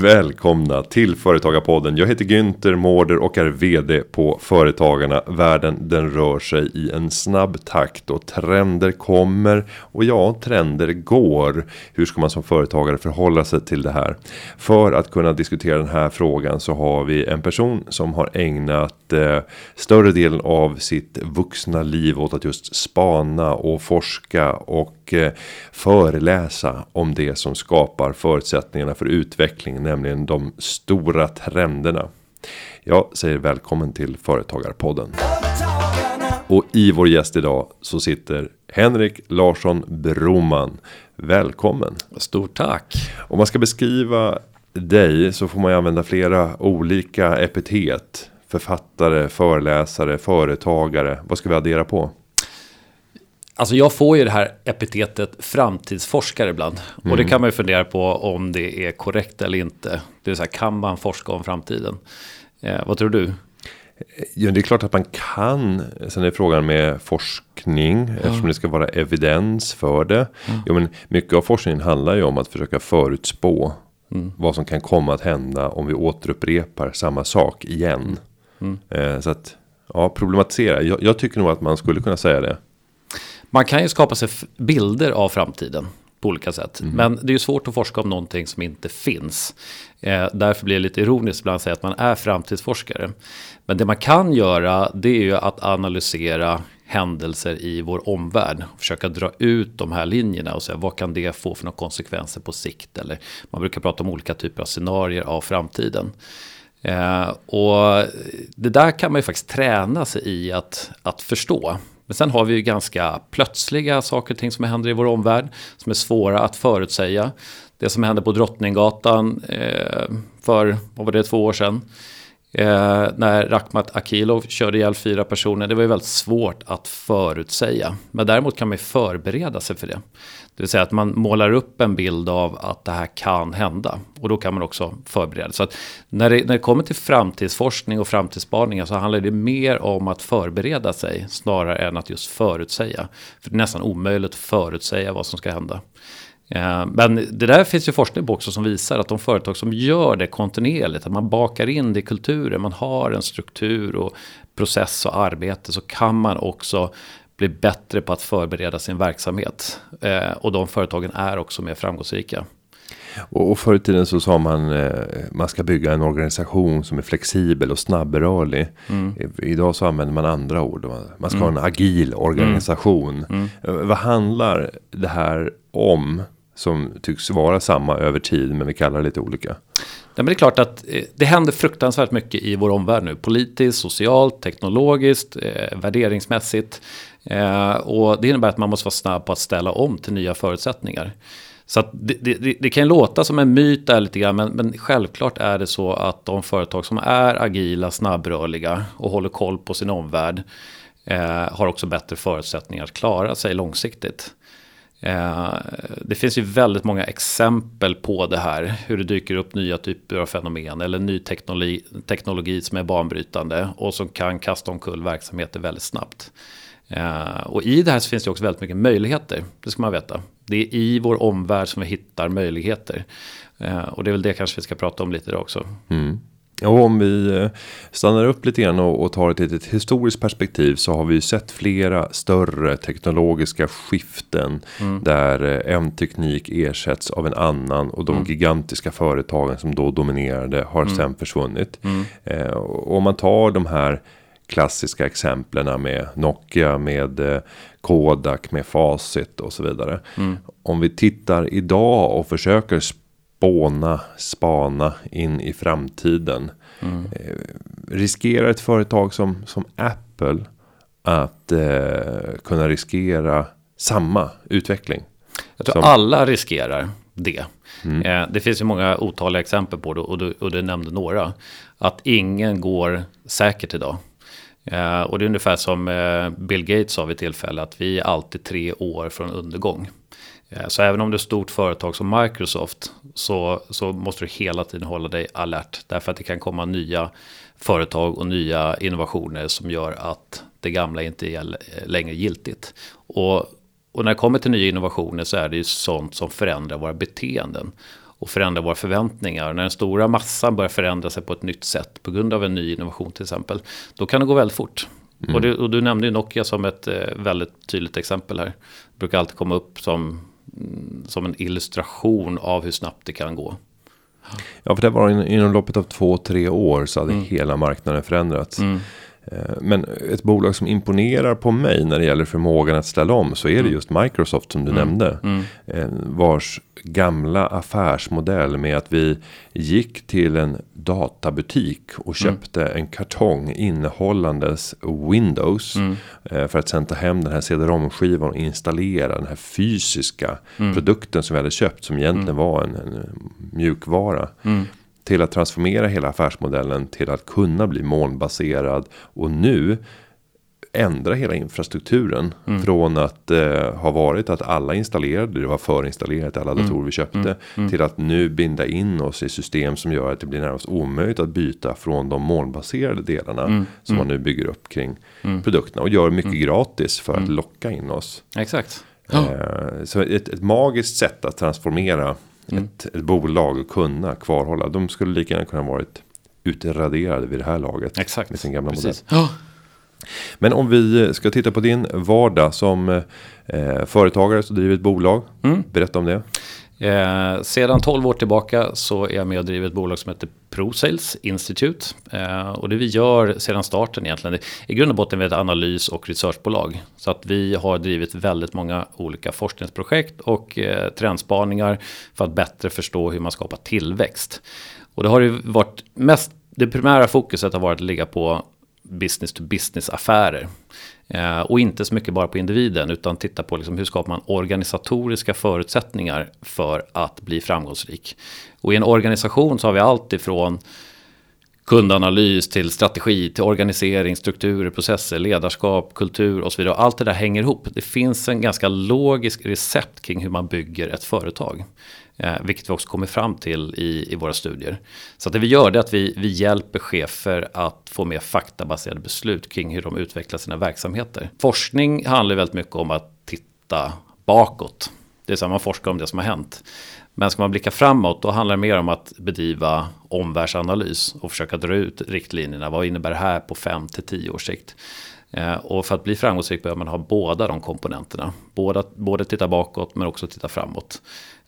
Välkomna till Företagarpodden. Jag heter Günther Mårder och är vd på Företagarna. Världen den rör sig i en snabb takt och trender kommer och ja, trender går. Hur ska man som företagare förhålla sig till det här? För att kunna diskutera den här frågan så har vi en person som har ägnat eh, större delen av sitt vuxna liv åt att just spana och forska och eh, föreläsa om det som skapar förutsättningarna för utveckling, nämligen de stora trenderna. Jag säger välkommen till Företagarpodden. Och i vår gäst idag så sitter Henrik Larsson Broman. Välkommen. Stort tack. Om man ska beskriva dig så får man ju använda flera olika epitet. Författare, föreläsare, företagare. Vad ska vi addera på? Alltså jag får ju det här epitetet framtidsforskare ibland. Mm. Och det kan man ju fundera på om det är korrekt eller inte. Det vill säga kan man forska om framtiden? Eh, vad tror du? Ja, det är klart att man kan. Sen är frågan med forskning. Ja. Eftersom det ska vara evidens för det. Ja. Jo, men mycket av forskningen handlar ju om att försöka förutspå. Mm. Vad som kan komma att hända om vi återupprepar samma sak igen. Mm. Eh, så att ja, problematisera. Jag, jag tycker nog att man skulle kunna säga det. Man kan ju skapa sig bilder av framtiden på olika sätt. Mm. Men det är ju svårt att forska om någonting som inte finns. Eh, därför blir det lite ironiskt ibland att säga att man är framtidsforskare. Men det man kan göra det är ju att analysera händelser i vår omvärld. Försöka dra ut de här linjerna och säga vad kan det få för några konsekvenser på sikt. Eller man brukar prata om olika typer av scenarier av framtiden. Eh, och det där kan man ju faktiskt träna sig i att, att förstå. Men sen har vi ju ganska plötsliga saker och ting som händer i vår omvärld. Som är svåra att förutsäga. Det som hände på Drottninggatan eh, för, vad var det, två år sedan. Eh, när Rakhmat Akilov körde ihjäl fyra personer. Det var ju väldigt svårt att förutsäga. Men däremot kan man ju förbereda sig för det. Det vill säga att man målar upp en bild av att det här kan hända. Och då kan man också förbereda. Så att när det, när det kommer till framtidsforskning och framtidsspaningar så handlar det mer om att förbereda sig snarare än att just förutsäga. För det är nästan omöjligt att förutsäga vad som ska hända. Eh, men det där finns ju forskning på också som visar att de företag som gör det kontinuerligt, att man bakar in det i kulturen, man har en struktur och process och arbete så kan man också bli bättre på att förbereda sin verksamhet. Eh, och de företagen är också mer framgångsrika. Och, förr i tiden så sa man eh, man ska bygga en organisation som är flexibel och snabbrörlig. Mm. Idag så använder man andra ord. Man ska mm. ha en agil organisation. Mm. mm. Vad handlar det här om? Som tycks vara samma över tid men vi kallar det lite olika. Ja, men det är klart att eh, det händer fruktansvärt mycket i vår omvärld nu. Politiskt, socialt, teknologiskt, eh, värderingsmässigt. Eh, och det innebär att man måste vara snabb på att ställa om till nya förutsättningar. Så det, det, det, kan låta som en myt där lite grann, men, men, självklart är det så att de företag som är agila, snabbrörliga och håller koll på sin omvärld eh, har också bättre förutsättningar att klara sig långsiktigt. Eh, det finns ju väldigt många exempel på det här. Hur det dyker upp nya typer av fenomen eller ny teknologi, teknologi som är banbrytande och som kan kasta omkull verksamheter väldigt snabbt. Eh, och i det här så finns det också väldigt mycket möjligheter. Det ska man veta. Det är i vår omvärld som vi hittar möjligheter. Eh, och det är väl det kanske vi ska prata om lite idag också. Mm. Och om vi eh, stannar upp lite grann och, tar ett litet historiskt perspektiv så har vi ju sett flera större teknologiska skiften mm. där en teknik ersätts av en annan och de mm. gigantiska företagen som då dominerade har mm. sen försvunnit. Mm. Eh, och om man tar de här klassiska exemplen med Nokia, med eh, Kodak, med Facit och så vidare. Mm. Om vi tittar idag och försöker spåna, spana in i framtiden. Mm. Eh, riskerar ett företag som, som Apple att eh, kunna riskera samma utveckling? Jag tror som... alla riskerar det. Mm. Eh, det finns ju många otaliga exempel på det och du, och du nämnde några. Att ingen går säkert idag. Eh, och det är ungefär som eh, Bill Gates sa vid tillfälle att vi är alltid tre år från undergång. Eh, så även om du är ett stort företag som Microsoft så, så måste du hela tiden hålla dig alert. Därför att det kan komma nya företag och nya innovationer som gör att det gamla inte är längre giltigt. Och, och när det kommer till nya innovationer så är det ju sånt som förändrar våra beteenden. och förändra våra förväntningar. När den stora massan börjar förändra sig på ett nytt sätt på grund av en ny innovation till exempel. Då kan det gå väldigt fort. Mm. Och, det, och, du nämnde ju Nokia som ett eh, väldigt tydligt exempel här. Det brukar alltid komma upp som, som en illustration av hur snabbt det kan gå. Ja, för det var in, inom loppet av två, tre år så hade mm. hela marknaden förändrats. Mm. Eh, men ett bolag som imponerar på mig när det gäller förmågan att ställa om så är det mm. just Microsoft som du mm. nämnde. Mm. Eh, vars gamla affärsmodell med att vi gick till en databutik och mm. köpte mm. en kartong innehållandes Windows. Mm. Eh, för att sen ta hem den här cd-rom-skivan och installera den här fysiska produkten som vi hade köpt som egentligen var en, en mjukvara till att transformera hela affärsmodellen till att kunna bli molnbaserad och nu ändra hela infrastrukturen mm. från att eh, ha varit att alla installerade det var förinstallerat alla mm. datorer vi köpte mm. mm. till att nu binda in oss i system som gör att det blir närmast omöjligt att byta från de molnbaserade delarna mm. som man nu bygger upp kring produkterna och gör mycket gratis för att locka in oss. Exakt. Eh, så ett, ett magiskt sätt att transformera mm. ett, ett bolag och kunna kvarhålla. De skulle lika gärna kunna varit utraderade vid det här laget. Exakt. Med sin gamla Precis. modell. Ja. Men om vi ska titta på din vardag som eh, företagare som driver ett bolag. Mm. Berätta om det. Eh, sedan 12 år tillbaka så är jag med och driver ett bolag som heter ProSales Institute. Eh, och det vi gör sedan starten egentligen, i grund och botten är ett analys och researchbolag. Så att vi har drivit väldigt många olika forskningsprojekt och eh, trendspaningar för att bättre förstå hur man skapar tillväxt. Och det har ju varit mest, det primära fokuset har varit att ligga på business to business affärer. Eh, och inte så mycket bara på individen utan titta på liksom hur skapar man organisatoriska förutsättningar för att bli framgångsrik. Och i en organisation så har vi allt ifrån kundanalys till strategi, till organisering, strukturer, processer, ledarskap, kultur och så vidare. Allt det där hänger ihop. Det finns en ganska logisk recept kring hur man bygger ett företag. Eh, vilket vi också kommer fram till i, i våra studier. Så det vi gör är att vi, vi hjälper chefer att få mer faktabaserade beslut kring hur de utvecklar sina verksamheter. Forskning handlar väldigt mycket om att titta bakåt. Det är så att man forskar om det som har hänt. Men ska man blicka framåt då handlar det mer om att bedriva omvärldsanalys och försöka dra ut riktlinjerna. Vad innebär det här på 5 till 10 års sikt? Eh, och för att bli framgångsrik behöver man ha båda de komponenterna. Båda, både titta bakåt men också titta framåt.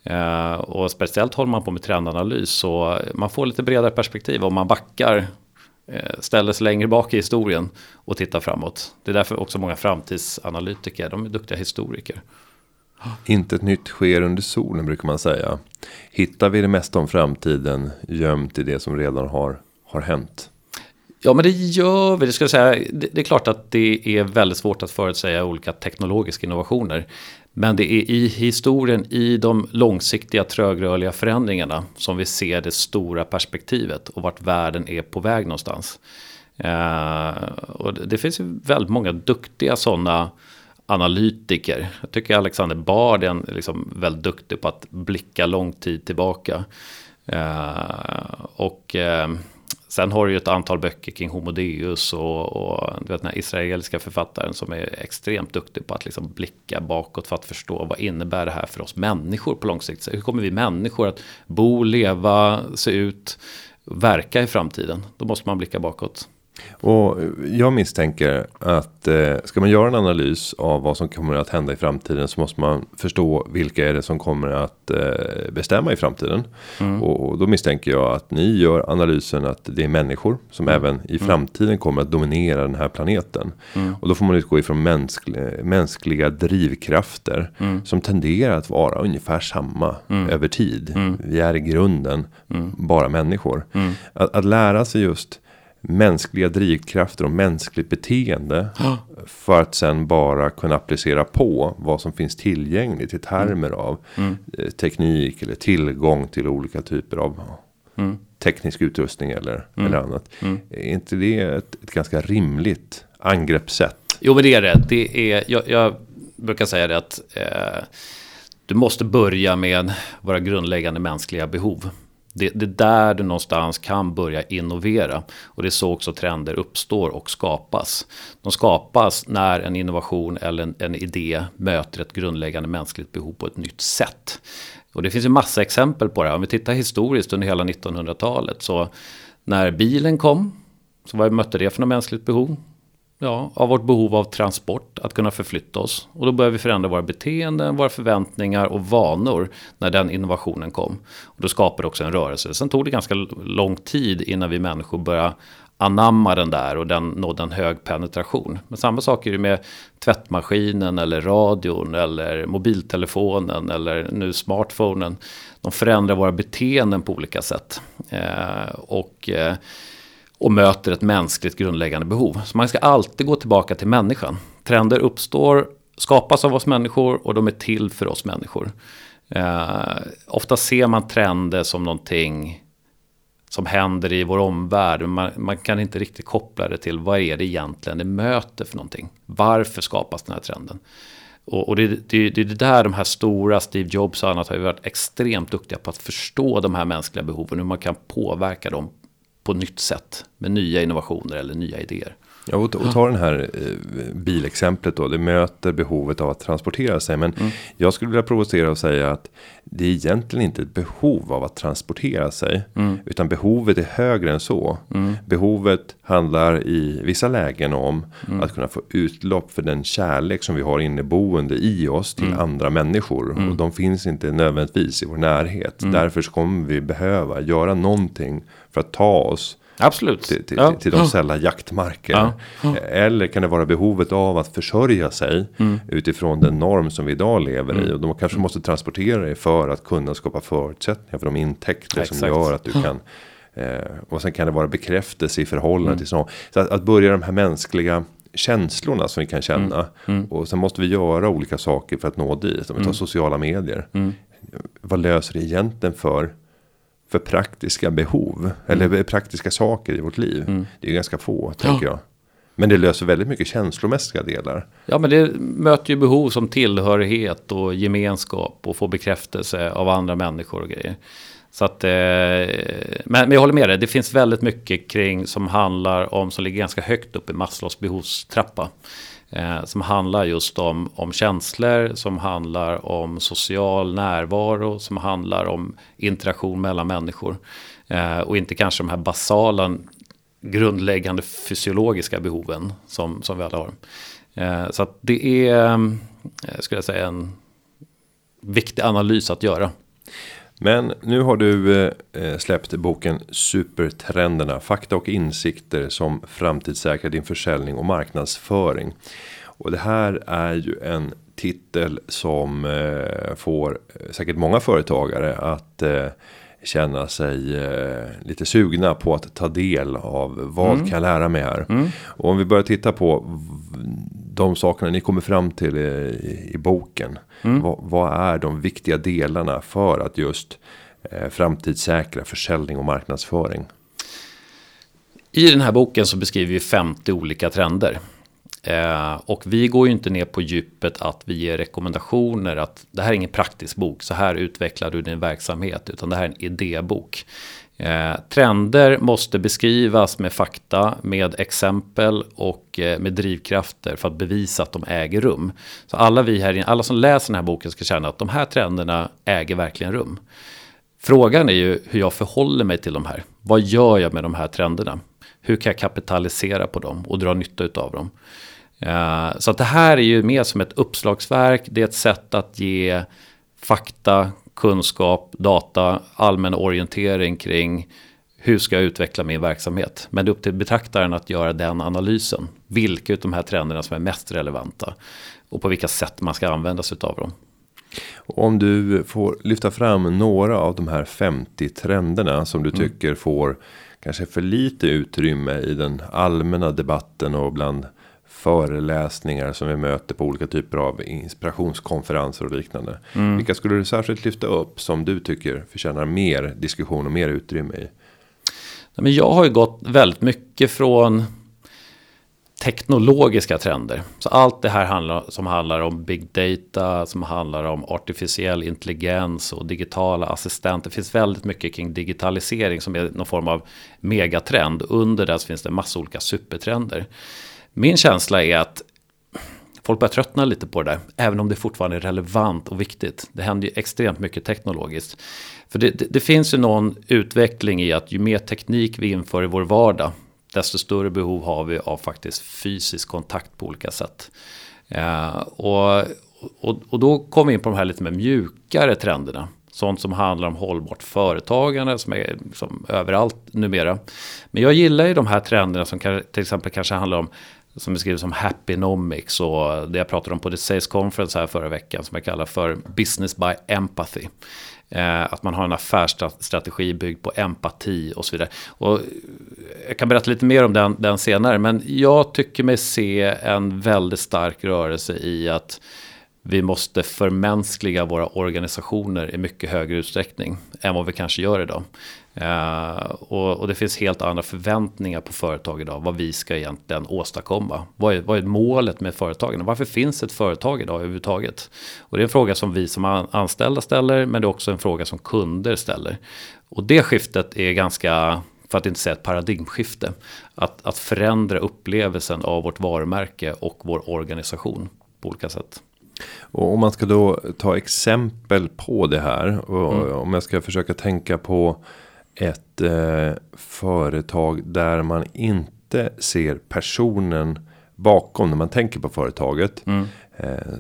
Eh, och speciellt håller man på med trendanalys så man får lite bredare perspektiv om man backar eh, ställer sig längre bak i historien och tittar framåt. Det är därför också många framtidsanalytiker, de är duktiga historiker. Inte ett nytt sker under solen brukar man säga. Hittar vi det mesta om framtiden gömt i det som redan har, har hänt? Ja, men det gör vi. Det, ska säga. det är klart att det är väldigt svårt att förutsäga olika teknologiska innovationer. Men det är i historien, i de långsiktiga trögrörliga förändringarna som vi ser det stora perspektivet och vart världen är på väg någonstans. Eh, och det finns ju väldigt många duktiga sådana analytiker. Jag tycker Alexander Bard är liksom väldigt duktig på att blicka lång tid tillbaka. Eh, och eh, Sen har du ju ett antal böcker kring Homo Deus och, och du vet, den här israeliska författaren som är extremt duktig på att liksom blicka bakåt för att förstå vad innebär det här för oss människor på lång sikt. hur kommer vi människor att bo, leva, se ut, verka i framtiden? Då måste man blicka bakåt. Och jag misstänker att eh, ska man göra en analys av vad som kommer att hända i framtiden så måste man förstå vilka är det som kommer att eh, bestämma i framtiden. Mm. Och, och, då misstänker jag att ni gör analysen att det är människor som mm. även i mm. framtiden kommer att dominera den här planeten. Mm. Och då får man utgå ifrån mänskliga, mänskliga drivkrafter mm. som tenderar att vara ungefär samma mm. över tid. Vi är i grunden bara människor. Att, att lära sig just mänskliga drivkrafter och mänskligt beteende. För att sen bara kunna applicera på vad som finns tillgängligt i termer av mm. Eh, teknik eller tillgång till olika typer av mm. teknisk utrustning eller, mm. eller annat. Mm. Är inte det ett, ett, ganska rimligt angreppssätt? Jo men det är det. det är, jag, jag brukar säga det att eh, du måste börja med våra grundläggande mänskliga behov. Det, det är där du någonstans kan börja innovera. Och det är så också trender uppstår och skapas. De skapas när en innovation eller en, en idé möter ett grundläggande mänskligt behov på ett nytt sätt. Och det finns ju massa exempel på det. Om vi tittar historiskt under hela 1900-talet. Så när bilen kom. Så vad mötte det för något mänskligt behov? Ja, av vårt behov av transport, att kunna förflytta oss. Och då började vi förändra våra beteenden, våra förväntningar och vanor när den innovationen kom. Och då skapade det också en rörelse. Sen tog det ganska lång tid innan vi människor började anamma den där och den nådde en hög penetration. Men samma sak är det med tvättmaskinen eller radion eller mobiltelefonen eller nu smartphonen. De förändrar våra beteenden på olika sätt. Eh, och, eh, och möter ett mänskligt grundläggande behov. Så man ska alltid gå tillbaka till människan. Trender uppstår, skapas av oss människor och de är till för oss människor. Eh, ofta ser man trender som någonting som händer i vår omvärld. Man, man, kan inte riktigt koppla det till vad är det egentligen det möter för någonting. Varför skapas den här trenden? Och, och det, det, det är där de här stora, Steve Jobs och annat har ju varit extremt duktiga på att förstå de här mänskliga behoven. Hur man kan påverka dem på nytt sätt med nya innovationer eller nya idéer. Ja, och, och ta den här eh, bilexemplet då. Det möter behovet av att transportera sig. Men mm. jag skulle vilja provocera och säga att det är egentligen inte ett behov av att transportera sig. Mm. Utan behovet är högre än så. Mm. Behovet handlar i vissa lägen om mm. att kunna få utlopp för den kärlek som vi har inneboende i oss till mm. andra människor. Mm. Och de finns inte nödvändigtvis i vår närhet. Därför så kommer vi behöva göra någonting för att ta oss Absolut. Till, till, ja. till de sälla jaktmarker. Ja. Ja. Eller kan det vara behovet av att försörja sig mm. utifrån den norm som vi idag lever mm. i. Och de kanske måste transportera dig för att kunna skapa förutsättningar för de intäkter som gör att du kan. Eh, och sen kan det vara bekräftelse i förhållande mm. till sånt. Så att, att börja de här mänskliga känslorna som vi kan känna. Mm. Mm. Och sen måste vi göra olika saker för att nå dit. Om vi tar mm. sociala medier. Vad löser det egentligen för för praktiska behov. Mm. Eller praktiska saker i vårt liv. Mm. Det är ganska få, tänker jag. Men det löser väldigt mycket känslomässiga delar. Ja, men det möter ju behov som tillhörighet och gemenskap och få bekräftelse av andra människor och grejer. Så att, eh, men, men jag håller med dig, det finns väldigt mycket kring som handlar om, som ligger ganska högt upp i Maslows behovstrappa. Eh, som handlar just om, om känslor, som handlar om social närvaro, som handlar om interaktion mellan människor. Eh, och inte kanske de här basala grundläggande fysiologiska behoven som, som vi alla har. Eh, så att det är, eh, skulle jag säga, en viktig analys att göra. Men nu har du eh, släppt boken Supertrenderna. Fakta och insikter som framtidssäkrar din försäljning och marknadsföring. Och det här är ju en titel som eh, får säkert många företagare att eh, känna sig eh, lite sugna på att ta del av vad mm. kan jag lära mig här. Mm. Och om vi börjar titta på de sakerna ni kommer fram till i, i boken. Mm. Vad, vad, är de viktiga delarna för att just eh, framtidssäkra försäljning och marknadsföring? I den här boken så beskriver vi 50 olika trender. Eh, och vi går ju inte ner på djupet att vi ger rekommendationer att det här är ingen praktisk bok, så här utvecklar du din verksamhet, utan det här är en idébok. Eh, trender måste beskrivas med fakta, med exempel och eh, med drivkrafter för att bevisa att de äger rum. Så alla vi här alla som läser den här boken ska känna att de här trenderna äger verkligen rum. Frågan är ju hur jag förhåller mig till de här. Vad gör jag med de här trenderna? Hur kan jag kapitalisera på dem och dra nytta av dem? Eh, så att det här är ju mer som ett uppslagsverk. Det är ett sätt att ge fakta, kunskap, data, allmän orientering kring hur ska jag utveckla min verksamhet. Men det är upp till betraktaren att göra den analysen. Vilka av de här trenderna som är mest relevanta och på vilka sätt man ska använda sig av dem. Om du får lyfta fram några av de här 50 trenderna som du mm. tycker får kanske för lite utrymme i den allmänna debatten och bland föreläsningar som vi möter på olika typer av inspirationskonferenser och liknande. Mm. Vilka skulle du särskilt lyfta upp som du tycker förtjänar mer diskussion och mer utrymme i? Men jag har ju gått väldigt mycket från teknologiska trender. Så allt det här handlar, som handlar om big data, som handlar om artificiell intelligens och digitala assistenter. Det finns väldigt mycket kring digitalisering som är någon form av megatrend. Under det finns det massa olika supertrender. Min känsla är att folk börjar tröttna lite på det där. Även om det fortfarande är relevant och viktigt. Det händer ju extremt mycket teknologiskt. För det, det, det finns ju någon utveckling i att ju mer teknik vi inför i vår vardag. Desto större behov har vi av faktiskt fysisk kontakt på olika sätt. Eh, och, och, och då kommer vi in på de här lite mer mjukare trenderna. Sånt som handlar om hållbart företagande som är liksom överallt numera. Men jag gillar ju de här trenderna som kan, till exempel kanske handlar om som beskrivs som Happynomics och det jag pratade om på The Sales Conference här förra veckan som jag kallar för Business by Empathy. Eh, att man har en affärsstrategi byggd på empati och så vidare. Och jag kan berätta lite mer om den, den senare, men jag tycker mig se en väldigt stark rörelse i att vi måste förmänskliga våra organisationer i mycket högre utsträckning än vad vi kanske gör idag. Eh, och, och, det finns helt andra förväntningar på företag idag. Vad vi ska egentligen åstadkomma. Vad är, vad är målet med företagen? Varför finns ett företag idag överhuvudtaget? Och det är en fråga som vi som anställda ställer. Men det är också en fråga som kunder ställer. Och det skiftet är ganska, för att inte säga ett paradigmskifte. Att, att förändra upplevelsen av vårt varumärke och vår organisation på olika sätt. Och om man ska då ta exempel på det här. Och mm. om jag ska försöka tänka på ett eh, företag där man inte ser personen bakom när man tänker på företaget. Mm. Eh,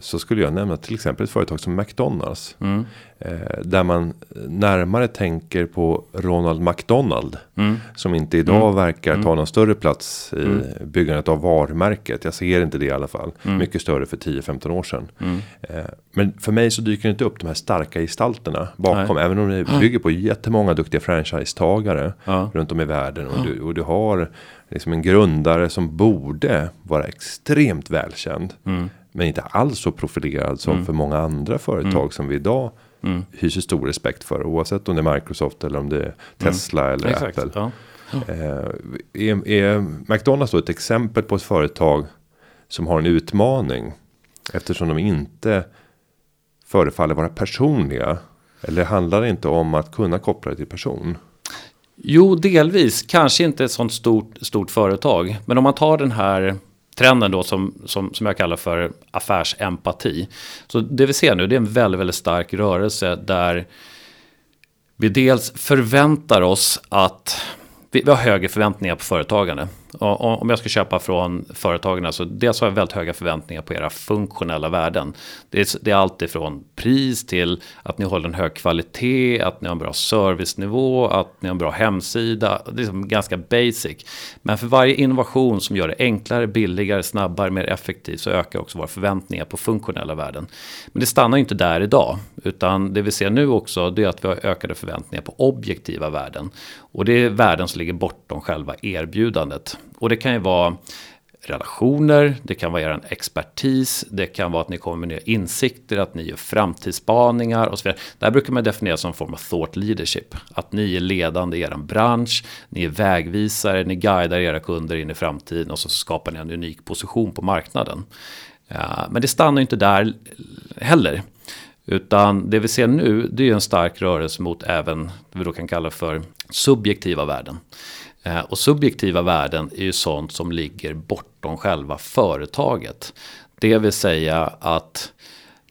så skulle jag nämna till exempel ett företag som McDonalds. Mm. Eh, där man närmare tänker på Ronald McDonald. Mm. Som inte idag mm. verkar ta mm. någon större plats i mm. byggandet av varumärket. Jag ser inte det i alla fall. Mycket större för 10-15 år sedan. Eh, men för mig så dyker det inte upp de här starka gestalterna bakom. Nej. Även om det bygger på jättemånga duktiga franchisetagare ja. runt om i världen. Och du, och du har liksom en grundare som borde vara extremt välkänd. Mm. Men inte alls så profilerad som mm. för många andra företag mm. som vi idag mm. hyser stor respekt för. Oavsett om det är Microsoft eller om det är mm. Tesla eller Exakt, Apple. Ja. Eh, är, är McDonalds då ett exempel på ett företag som har en utmaning? Eftersom de inte förefaller vara personliga. Eller handlar det inte om att kunna koppla det till person? Jo, delvis. Kanske inte ett sånt stort, stort företag. Men om man tar den här trenden då som, som, som jag kallar för affärsempati. Så det vi ser nu det är en väldigt, väldigt stark rörelse där vi dels förväntar oss att vi, vi har högre förväntningar på företagande. Om jag ska köpa från företagen, så dels har jag väldigt höga förväntningar på era funktionella värden. Det är, det är allt ifrån pris till att ni håller en hög kvalitet, att ni har en bra servicenivå, att ni har en bra hemsida. Det är liksom ganska basic. Men för varje innovation som gör det enklare, billigare, snabbare, mer effektivt så ökar också våra förväntningar på funktionella värden. Men det stannar ju inte där idag, utan det vi ser nu också det är att vi har ökade förväntningar på objektiva värden. Och det är värden som ligger bortom själva erbjudandet. Och det kan ju vara relationer, det kan vara er expertis, det kan vara att ni kommer med nya insikter, att ni gör framtidsspaningar och så vidare. Det här brukar man definiera som en form av thought leadership. Att ni är ledande i er bransch, ni är vägvisare, ni guidar era kunder in i framtiden och så skapar ni en unik position på marknaden. Men det stannar inte där heller. Utan det vi ser nu det är ju en stark rörelse mot även det vi då kan kalla för subjektiva värden. Eh, och subjektiva värden är ju sånt som ligger bortom själva företaget. Det vill säga att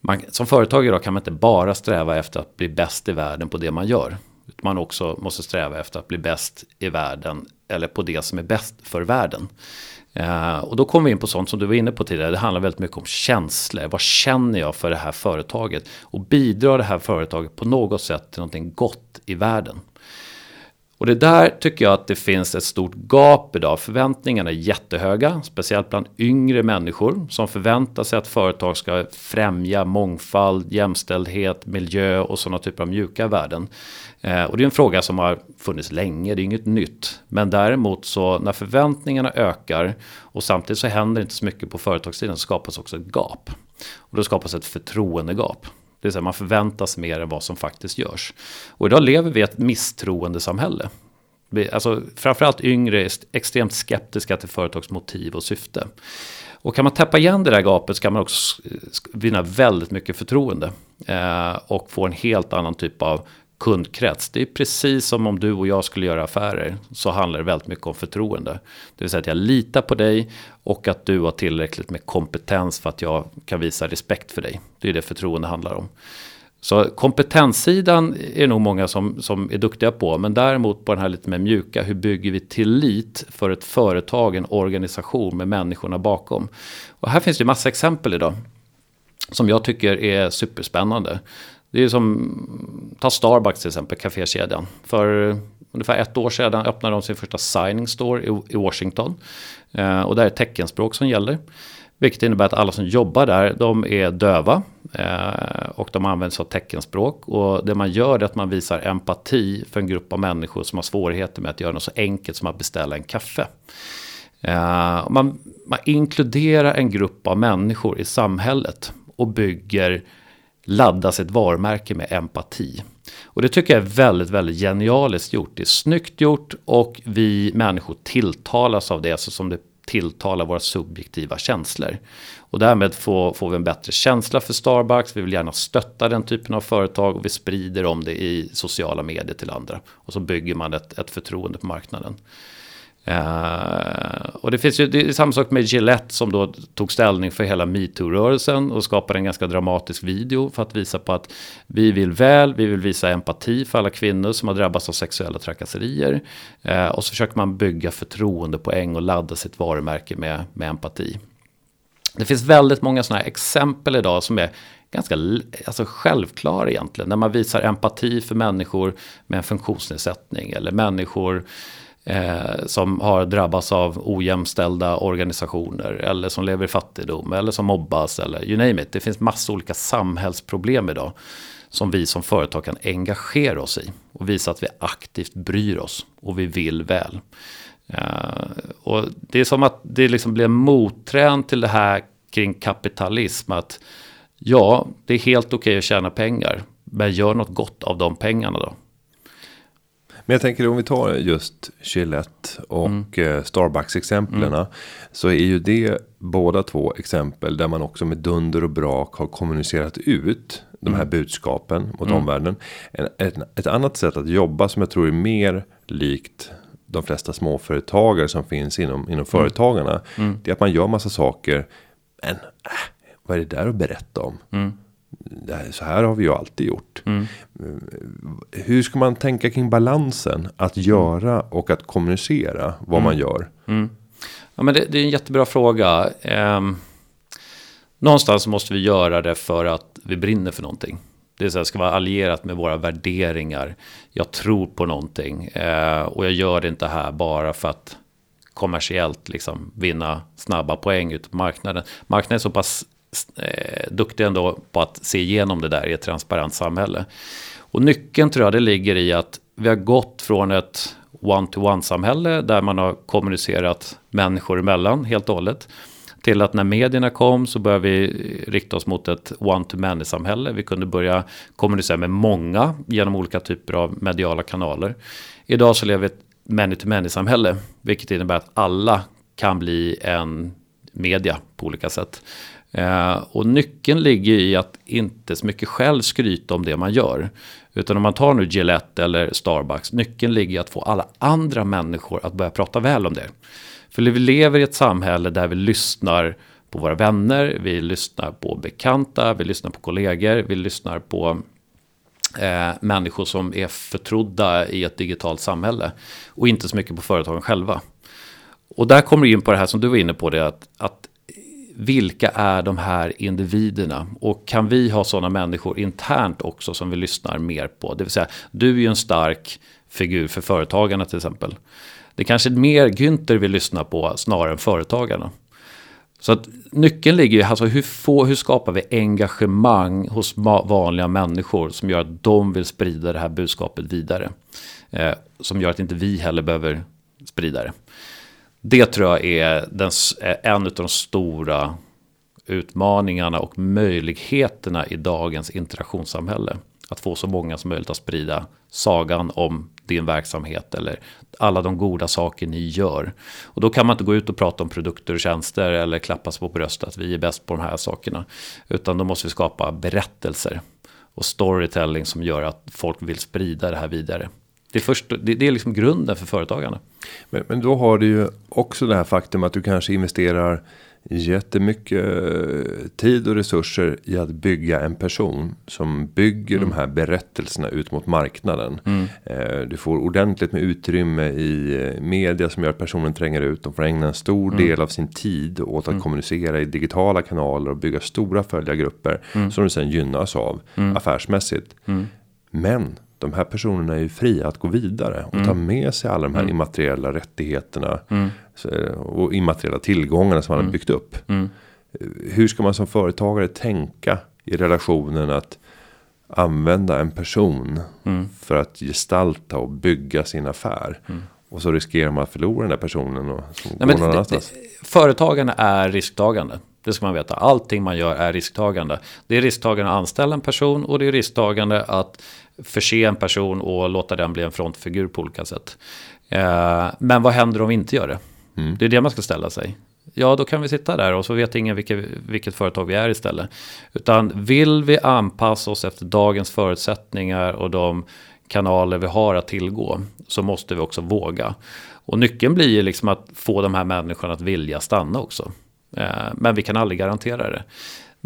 man, som företag idag kan man inte bara sträva efter att bli bäst i världen på det man gör. Man också måste sträva efter att bli bäst i världen eller på det som är bäst för världen. Uh, och då kommer vi in på sånt som du var inne på tidigare. Det handlar väldigt mycket om känslor. Vad känner jag för det här företaget? Och bidrar det här företaget på något sätt till någonting gott i världen? Och det där tycker jag att det finns ett stort gap idag. Förväntningarna är jättehöga, speciellt bland yngre människor som förväntar sig att företag ska främja mångfald, jämställdhet, miljö och sådana typer av mjuka värden. Eh, och det är en fråga som har funnits länge, det är inget nytt. Men däremot så när förväntningarna ökar och samtidigt så händer inte så mycket på företagssidan så skapas också ett gap. Och då skapas ett förtroendegap. Det vill säga man förväntas mer än vad som faktiskt görs. Och idag lever vi i ett misstroendesamhälle. Alltså, framförallt yngre är extremt skeptiska till företags motiv och syfte. Och kan man täppa igen det där gapet så kan man också vinna väldigt mycket förtroende. Eh, och få en helt annan typ av kundkrets. Det är precis som om du och jag skulle göra affärer. Så handlar det väldigt mycket om förtroende. Det vill säga att jag litar på dig och att du har tillräckligt med kompetens för att jag kan visa respekt för dig. Det är det förtroende handlar om. Så kompetenssidan är det nog många som, som är duktiga på. Men däremot på den här lite mer mjuka. Hur bygger vi tillit för ett företag, en organisation med människorna bakom. Och här finns det massa exempel idag. Som jag tycker är superspännande. Det är som, ta Starbucks till exempel, kafékedjan. För ungefär ett år sedan öppnade de sin första signing store i, i Washington. Eh, och där är teckenspråk som gäller. Vilket innebär att alla som jobbar där, de är döva. Eh, och de använder sig av teckenspråk. Och det man gör är att man visar empati för en grupp av människor som har svårigheter med att göra något så enkelt som att beställa en kaffe. Eh, man, man inkluderar en grupp av människor i samhället och bygger ladda sitt varumärke med empati. Och det tycker jag är väldigt, väldigt genialiskt gjort. Det är snyggt gjort och vi människor tilltalas av det, alltså som det tilltalar våra subjektiva känslor. Och därmed får, får vi en bättre känsla för Starbucks. Vi vill gärna stötta den typen av företag och vi sprider om det i sociala medier till andra. Och så bygger man ett, ett förtroende på marknaden. Uh, och det finns ju, det är samma sak med Gillette som då tog ställning för hela metoo-rörelsen och skapade en ganska dramatisk video för att visa på att vi vill väl, vi vill visa empati för alla kvinnor som har drabbats av sexuella trakasserier. Uh, och så försöker man bygga förtroendepoäng och ladda sitt varumärke med, med empati. Det finns väldigt många sådana här exempel idag som är ganska alltså självklara egentligen. När man visar empati för människor med en funktionsnedsättning eller människor eh, som har drabbats av ojämställda organisationer eller som lever i fattigdom eller som mobbas eller you name it. Det finns massa olika samhällsproblem idag som vi som företag kan engagera oss i och visa att vi aktivt bryr oss och vi vill väl. Uh, och det är som att det liksom blir motträn till det här kring kapitalism. Att ja, det är helt okej okay att tjäna pengar. Men gör något gott av de pengarna då. Men jag tänker om vi tar just Gillette och mm. Eh, Starbucks exemplen. Mm. Så är ju det båda två exempel där man också med dunder och brak har kommunicerat ut de här mm. budskapen mot mm. omvärlden. Ett, ett annat sätt att jobba som jag tror är mer likt de flesta småföretagare som finns inom, inom mm. företagarna. Mm. Det är att man gör massa saker. Men äh, vad är det där att berätta om? Mm så här har vi ju alltid gjort. Mm. Hur ska man tänka kring balansen att göra och att kommunicera vad mm. man gör? Mm. Ja, men det, det, är en jättebra fråga. Eh, någonstans måste vi göra det för att vi brinner för någonting. Det så här, ska vara allierat med våra värderingar. Jag tror på någonting eh, och jag gör det inte här bara för att kommersiellt liksom vinna snabba poäng ut på marknaden. Marknaden är så pass eh, duktig ändå på att se igenom det där i ett transparent samhälle. Och nyckeln tror jag det ligger i att vi har gått från ett one-to-one-samhälle där man har kommunicerat människor emellan helt och hållet. Till att när medierna kom så började vi rikta oss mot ett one-to-many-samhälle. Vi kunde börja kommunicera med många genom olika typer av mediala kanaler. Idag så lever vi ett many-to-many-samhälle. Vilket innebär att alla kan bli en media på olika sätt. Eh, och nyckeln ligger i att inte så mycket själv skryta om det man gör. Utan om man tar nu Gillette eller Starbucks, nyckeln ligger i att få alla andra människor att börja prata väl om det. För vi lever i ett samhälle där vi lyssnar på våra vänner, vi lyssnar på bekanta, vi lyssnar på kollegor, vi lyssnar på eh, människor som är förtrodda i ett digitalt samhälle. Och inte så mycket på företagen själva. Och där kommer du in på det här som du var inne på, det att, att vilka är de här individerna? Och kan vi ha sådana människor internt också som vi lyssnar mer på? Det vill säga, du är ju en stark figur för företagarna till exempel. Det kanske är mer Günther vi lyssnar på snarare än företagarna. Så att nyckeln ligger ju, alltså hur, få, hur skapar vi engagemang hos vanliga människor som gör att de vill sprida det här budskapet vidare. Eh, som gör att inte vi heller behöver sprida det. Det tror jag är den, eh, en av de stora utmaningarna och möjligheterna i dagens interaktionssamhälle. Att få så många som möjligt att sprida sagan om din verksamhet eller alla de goda saker ni gör. Och då kan man inte gå ut och prata om produkter och tjänster eller klappa sig på bröstet att vi är bäst på de här sakerna. Utan då måste vi skapa berättelser. och storytelling som gör att folk vill sprida det här vidare. Det är, först, det, det är liksom grunden för företagande. Men, men då har du ju också det här faktum att du kanske investerar jättemycket eh, tid och resurser i att bygga en person som bygger mm. de här berättelserna ut mot marknaden. Mm. Eh, du får ordentligt med utrymme i eh, media som gör att personen tränger ut. De får ägna en stor mm. del av sin tid åt att mm. kommunicera i digitala kanaler och bygga stora följargrupper mm. som du sen gynnas av mm. affärsmässigt. Men de här personerna är ju fria att gå vidare och mm. ta med sig alla de här mm. immateriella rättigheterna mm. och immateriella tillgångarna som man har mm. byggt upp. Mm. Hur ska man som företagare tänka i relationen att använda en person mm. för att gestalta och bygga sin affär. Och så riskerar man att förlora den där personen och Nej, gå någon annanstans. Företagarna är risktagande. Det ska man veta. Allting man gör är risktagande. Det är risktagande att anställa en person och det är risktagande att förse en person och låta den bli en frontfigur på olika sätt. Eh, men vad händer om vi inte gör det? Mm. Det är det man ska ställa sig. Ja, då kan vi sitta där och så vet ingen vilket, vilket företag vi är istället. Utan vill vi anpassa oss efter dagens förutsättningar och de kanaler vi har att tillgå så måste vi också våga. Och nyckeln blir ju liksom att få de här människorna att vilja stanna också. Eh, men vi kan aldrig garantera det.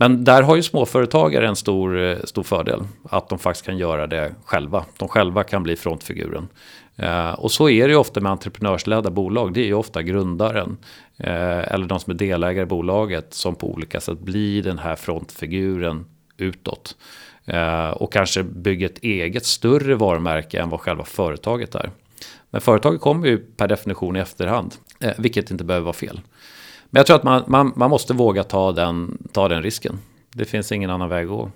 Men där har ju småföretagare en stor, eh, stor fördel. Att de faktiskt kan göra det själva. De själva kan bli frontfiguren. Eh, och så är det ju ofta med entreprenörsledda bolag. Det är ju ofta grundaren. Eh, eller de som är delägare i bolaget. Som på olika sätt blir den här frontfiguren utåt. Eh, och kanske bygger ett eget större varumärke än vad själva företaget är. Men företaget kommer ju per definition i efterhand. Eh, vilket inte behöver vara fel. Men jag tror att man, man, man måste våga ta den, ta den risken. Det finns ingen annan väg att gå.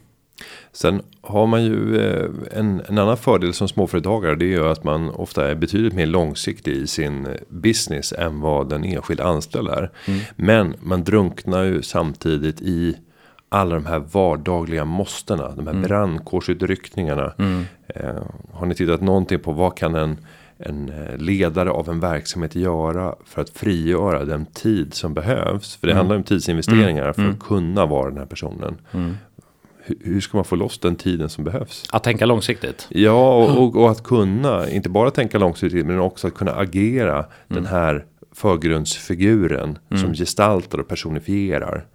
Sen har man ju eh, en, en annan fördel som småföretagare. Det är ju att man ofta är betydligt mer långsiktig i sin business än vad den enskilda anställd är. Mm. Men man drunknar ju samtidigt i alla de här vardagliga måstena. De här mm. brandkårsutryckningarna. Mm. Eh, har ni tittat någonting på vad kan en en eh, ledare av en verksamhet göra för att frigöra den tid som behövs. För det mm. handlar om tidsinvesteringar mm. för att mm. kunna vara den här personen. Mm. Hur, hur ska man få loss den tiden som behövs? Att tänka långsiktigt. Ja, och, och, och att kunna, inte bara tänka långsiktigt, men också att kunna agera den mm. här förgrundsfiguren som mm. gestaltar och personifierar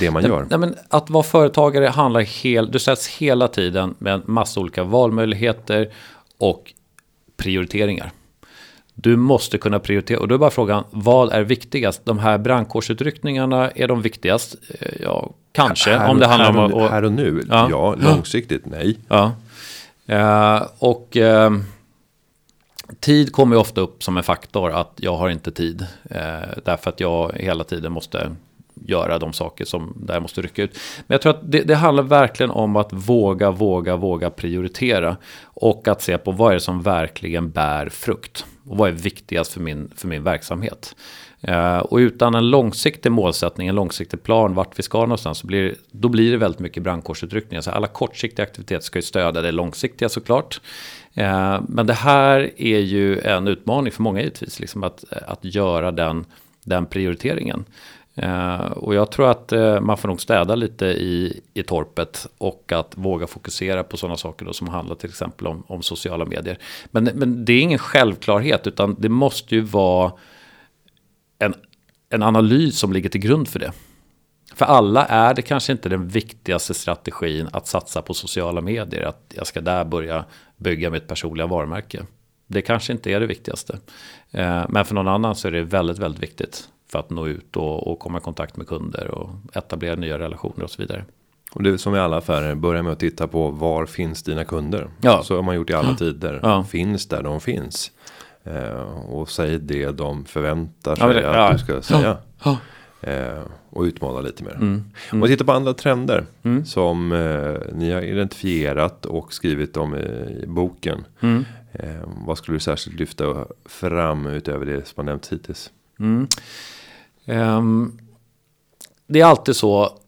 det man gör. Nej, men att vara företagare handlar hel, du sätts hela tiden med en massa olika valmöjligheter och prioriteringar. Du måste kunna prioritera och då är bara frågan vad är viktigast? De här brandkårsutryckningarna är de viktigast? Eh, ja, kanske här, om det handlar här om och, här och nu. Ja, ja långsiktigt nej. Ja, uh, och uh, tid kommer ju ofta upp som en faktor att jag har inte tid uh, därför att jag hela tiden måste göra de saker som där jag måste rycka ut. Men jag tror att det, det, handlar verkligen om att våga, våga, våga prioritera. Och att se på vad är det som verkligen bär frukt. Och vad är viktigast för min, för min verksamhet. Uh, och utan en långsiktig målsättning, en långsiktig plan vart vi ska någonstans. Så blir, då blir det väldigt mycket brandkårsutryckningar. Så alla kortsiktiga aktiviteter ska ju stödja det långsiktiga såklart. Uh, men det här är ju en utmaning för många givetvis. Liksom att, att göra den, den prioriteringen. Eh, och jag tror att eh, man får nog städa lite i, i torpet och att våga fokusera på sådana saker då, som handlar till exempel om, om sociala medier. Men, men det är ingen självklarhet utan det måste ju vara en, en analys som ligger till grund för det. För alla är det kanske inte den viktigaste strategin att satsa på sociala medier. Att jag ska där börja bygga mitt personliga varumärke. Det kanske inte är det viktigaste. Eh, men för någon annan så är det väldigt, väldigt viktigt för att nå ut och, och komma i kontakt med kunder och etablera nya relationer och så vidare. Och det är som i alla affärer, börja med att titta på var finns dina kunder? Ja. Så har man gjort i alla tider. Ja. Finns där de finns. Eh, och säg det de förväntar sig ja, det, att du ska säga. Eh, och utmana lite mer. Mm. Mm. Och titta på andra trender mm. som eh, ni har identifierat och skrivit om i, i boken. Mm. Eh, vad skulle du särskilt lyfta fram utöver det som har nämnts hittills? Ehm, det är alltid så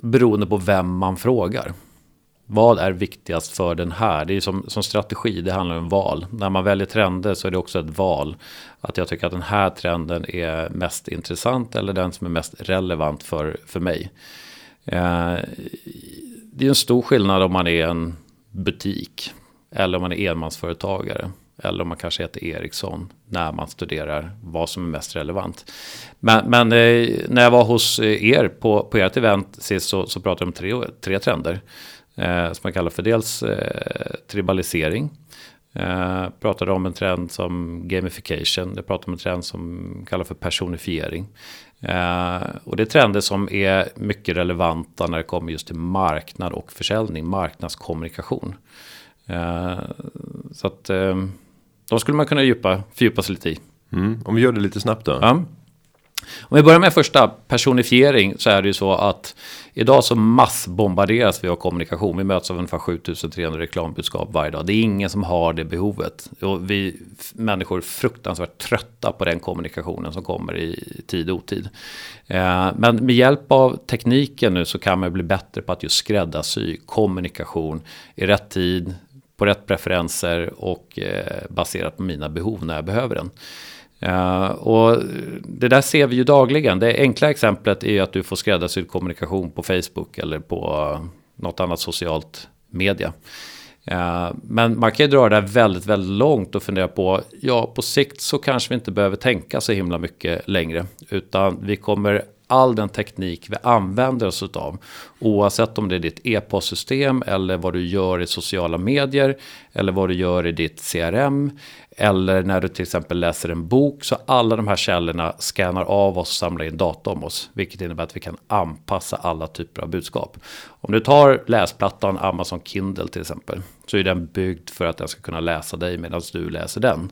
beroende på vem man frågar. Vad är viktigast för den här? Det är som, som strategi, det handlar om val. När man väljer trender så är det också ett val. Att jag tycker att den här trenden är mest intressant eller den som är mest relevant för, för mig. Eh, det är en stor skillnad om man är en butik eller om man är enmansföretagare eller om man kanske heter Ericsson när man studerar vad som är mest relevant. Men, men eh, när jag var hos eh, er på, på ert event sist så, så pratade jag om tre, tre trender. Eh, som man kallar för dels eh, tribalisering. Eh, pratade om en trend som gamification. Jag pratade om en trend som kallas för personifiering. Eh, och det är trender som är mycket relevanta när det kommer just till marknad och försäljning, marknadskommunikation. Eh, så att eh, de skulle man kunna djupa, fördjupa sig lite i. Mm. Om vi gör det lite snabbt då. Ja. Om vi börjar med första, personifiering, så är det ju så att idag så massbombarderas vi av kommunikation. Vi möts av ungefär 7300 reklambudskap varje dag. Det är ingen som har det behovet. Och vi människor är fruktansvärt trötta på den kommunikationen som kommer i tid och otid. Eh, men med hjälp av tekniken nu så kan man bli bättre på att just skräddarsy kommunikation i rätt tid, på rätt preferenser och eh, baserat på mina behov när jag behöver den. Uh, och det där ser vi ju dagligen. Det enkla exemplet är ju att du får skräddarsydd kommunikation på Facebook eller på något annat socialt media. Uh, men man kan ju dra det där väldigt, väldigt långt och fundera på, ja på sikt så kanske vi inte behöver tänka så himla mycket längre. Utan vi kommer all den teknik vi använder oss av. Oavsett om det är ditt e-postsystem eller vad du gör i sociala medier. Eller vad du gör i ditt CRM. Eller när du till exempel läser en bok. Så alla de här källorna scannar av oss och samlar in data om oss. Vilket innebär att vi kan anpassa alla typer av budskap. Om du tar läsplattan Amazon Kindle till exempel. Så är den byggd för att den ska kunna läsa dig medan du läser den.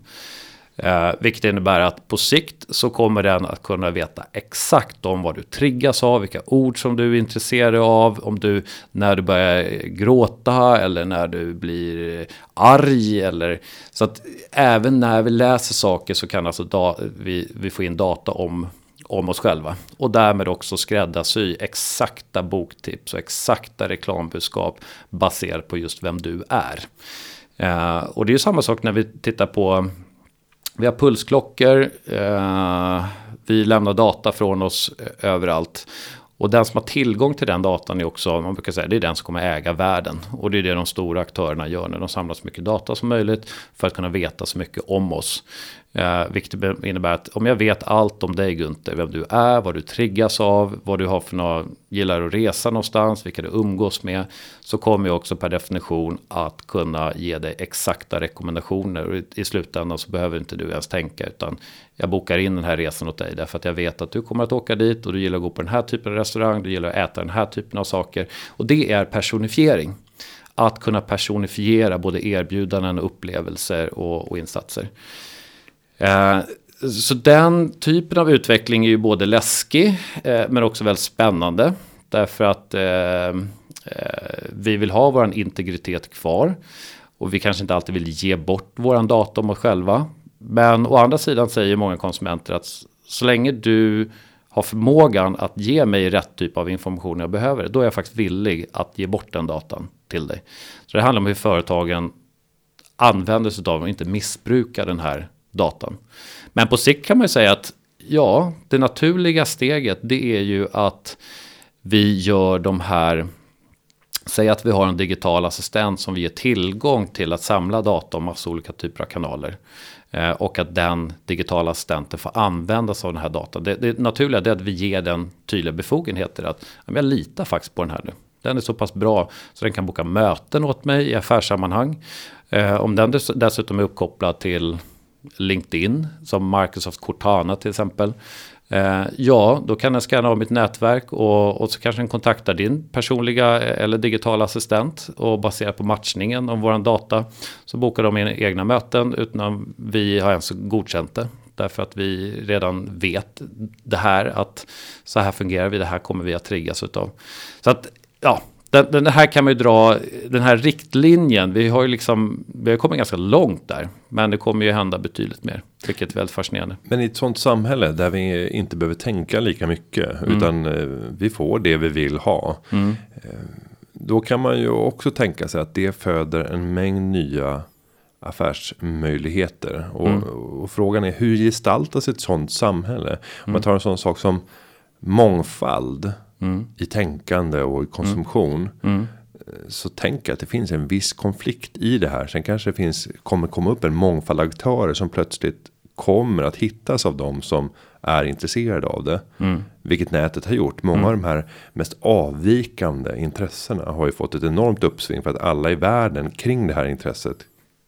Eh, vilket innebär att på sikt så kommer den att kunna veta exakt om vad du triggas av, vilka ord som du är intresserad av, om du när du börjar gråta eller när du blir arg eller så att även när vi läser saker så kan alltså da, vi, vi få in data om om oss själva. Och därmed också skräddarsy exakta boktips och exakta reklambudskap baserat på just vem du är. Eh, och det är ju samma sak när vi tittar på vi har pulsklockor, eh, vi lämnar data från oss eh, överallt. Och den som har tillgång till den datan är också, man brukar säga, det är den som kommer äga världen. Och det är det de stora aktörerna gör när de samlar så mycket data som möjligt för att kunna veta så mycket om oss. Eh, vilket innebär att om jag vet allt om dig Gunther, vem du är, vad du triggas av, vad du har för några, gillar att resa någonstans, vilka du umgås med. Så kommer jag också per definition att kunna ge dig exakta rekommendationer. Och i slutändan så behöver inte du ens tänka utan jag bokar in den här resan åt dig. Därför att jag vet att du kommer att åka dit och du gillar att gå på den här typen av restaurang, du gillar att äta den här typen av saker. Och det är personifiering. Att kunna personifiera både erbjudanden, upplevelser och, och insatser. Eh, så den typen av utveckling är ju både läskig eh, men också väldigt spännande. Därför att eh, eh, vi vill ha vår integritet kvar. Och vi kanske inte alltid vill ge bort vår data om oss själva. Men å andra sidan säger många konsumenter att så länge du har förmågan att ge mig rätt typ av information jag behöver. Då är jag faktiskt villig att ge bort den datan till dig. Så det handlar om hur företagen använder sig av och inte missbrukar den här datan. Men på sikt kan man ju säga att ja, det naturliga steget det är ju att vi gör de här Säg att vi har en digital assistent som vi ger tillgång till att samla data om massa olika typer av kanaler. Eh, och att den digitala assistenten får använda sig av den här datan. Det, det naturliga är att vi ger den tydliga befogenheter. Att jag litar faktiskt på den här nu. Den är så pass bra så den kan boka möten åt mig i affärssammanhang. Eh, om den dessutom är uppkopplad till LinkedIn, som Microsoft Cortana till exempel. Eh, ja, då kan den scanna av mitt nätverk och, och så kanske den kontaktar din personliga eh, eller digitala assistent och baserat på matchningen om våran data så bokar de in egna möten utan att vi har ens godkänt det. Därför att vi redan vet det här att så här fungerar vi, det här kommer vi att triggas utav. Så att ja, den, den, här kan man ju dra, den här riktlinjen, vi har ju liksom, vi har kommit ganska långt där. Men det kommer ju hända betydligt mer, vilket är väldigt fascinerande. Men i ett sånt samhälle där vi inte behöver tänka lika mycket, mm. utan eh, vi får det vi vill ha. Mm. Eh, då kan man ju också tänka sig att det föder en mängd nya affärsmöjligheter. Och, mm. och frågan är hur gestaltas ett sånt samhälle? Om man mm. tar en sån sak som mångfald mm. i tänkande och i konsumtion. Mm. mm. så tänker jag att det finns en viss konflikt i det här. Sen kanske det finns kommer komma upp en mångfald aktörer som plötsligt kommer att hittas av dem som är intresserade av det. Mm. Vilket nätet har gjort. Många mm. av de här mest avvikande intressena har ju fått ett enormt uppsving för att alla i världen kring det här intresset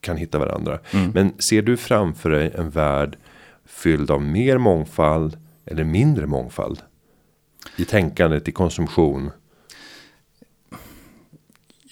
kan hitta varandra. Mm. Men ser du framför dig en värld fylld av mer mångfald eller mindre mångfald? I tänkandet, i konsumtion.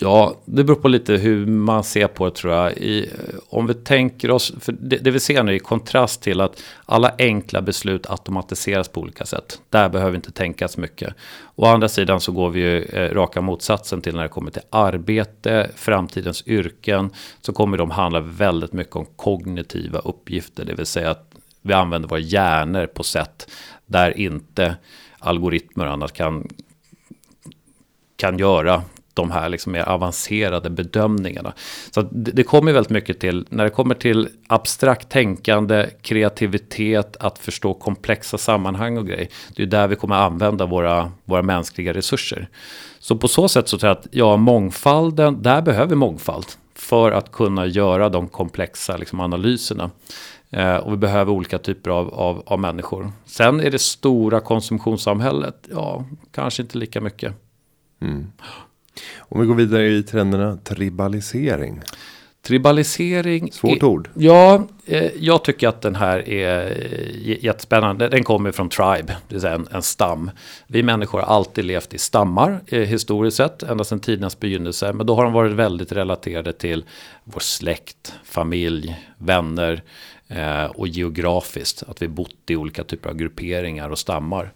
Ja, det beror på lite hur man ser på det tror jag. I, om vi tänker oss, för det, det vi ser nu i kontrast till att alla enkla beslut automatiseras på olika sätt. Där behöver vi inte tänka så mycket. Å andra sidan så går vi ju eh, raka motsatsen till när det kommer till arbete, framtidens yrken. Så kommer de handla väldigt mycket om kognitiva uppgifter, det vill säga att vi använder våra hjärnor på sätt där inte algoritmer och annat kan kan göra de här liksom mer avancerade bedömningarna. Så det, det kommer väldigt mycket till, när det kommer till abstrakt tänkande, kreativitet, att förstå komplexa sammanhang och grejer. Det är där vi kommer använda våra, våra mänskliga resurser. Så på så sätt så tror jag att ja, mångfalden, där behöver vi mångfald för att kunna göra de komplexa liksom, analyserna. Eh, och vi behöver olika typer av, av, av människor. Sen är det stora konsumtionssamhället, ja, kanske inte lika mycket. Mm. Om vi går vidare i trenderna tribalisering. Tribalisering. Svårt är, ord. Ja, eh, jag tycker att den här är eh, jättespännande. Den kommer från tribe, det vill säga en, en stam. Vi människor har alltid levt i stammar eh, historiskt sett, ända sedan tidernas begynnelse. Men då har de varit väldigt relaterade till vår släkt, familj, vänner Eh, och geografiskt. Att vi bott i olika typer av grupperingar och stammar.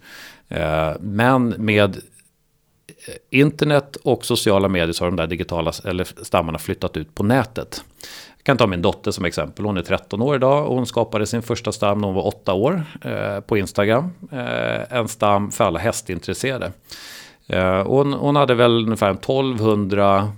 Eh, men med eh, internet och sociala medier så har de där digitala eller stammarna flyttat ut på nätet. Jag kan ta min dotter som exempel. Hon är 13 år idag och hon skapade sin första stam när hon var 8 år eh, på Instagram. Eh, en stam för alla hästintresserade. Eh, hon, hon hade väl ungefär 1200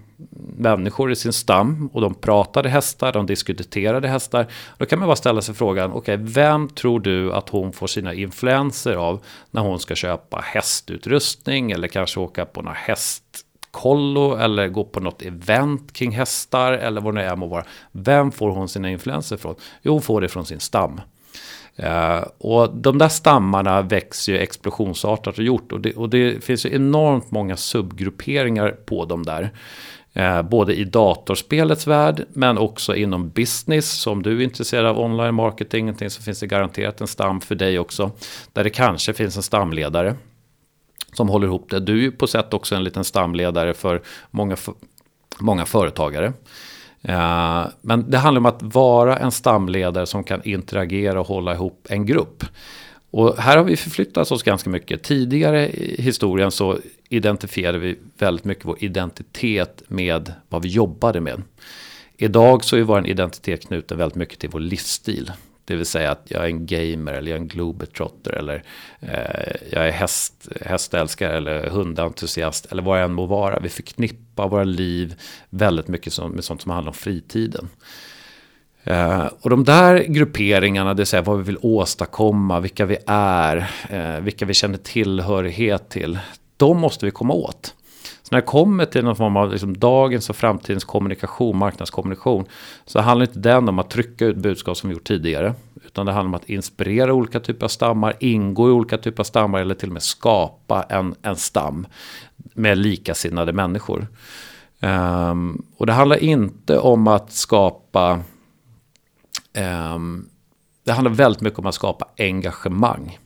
människor i sin stam och de pratade hästar, de diskuterade hästar. Då kan man bara ställa sig frågan, okej, okay, vem tror du att hon får sina influenser av när hon ska köpa hästutrustning eller kanske åka på några hästkollo eller gå på något event kring hästar eller vad det är må vara. Vem får hon sina influenser från? Jo, hon får det från sin stam. Uh, och de där stammarna växer ju explosionsartat och gjort. Och det, och det finns ju enormt många subgrupperingar på dem där. Eh, både i datorspelets värld men också inom business. Så om du är intresserad av online marketing så finns det garanterat en stam för dig också. Där det kanske finns en stamledare som håller ihop det. Du är på sätt också en liten stamledare för många, många företagare. Eh, men det handlar om att vara en stamledare som kan interagera och hålla ihop en grupp. Och här har vi förflyttat oss ganska mycket. Tidigare i historien så identifierade vi väldigt mycket vår identitet med vad vi jobbade med. Idag så är vår identitet knuten väldigt mycket till vår livsstil. Det vill säga att jag är en gamer eller jag är en globetrotter eller eh, jag är häst, hästälskare eller hundentusiast eller vad jag än må vara. Vi förknippar våra liv väldigt mycket som, med sånt som handlar om fritiden. Eh, och de där grupperingarna, det vill säga vad vi vill åstadkomma, vilka vi är, eh, vilka vi känner tillhörighet till, de måste vi komma åt. Så när det kommer till någon form av liksom dagens och framtidens kommunikation, marknadskommunikation, så handlar inte den om att trycka ut budskap som vi gjort tidigare, utan det handlar om att inspirera olika typer av stammar, ingå i olika typer av stammar eller till och med skapa en, en stam med likasinnade människor. Um, och det handlar inte om att skapa Um, det handlar väldigt mycket om att skapa engagemang.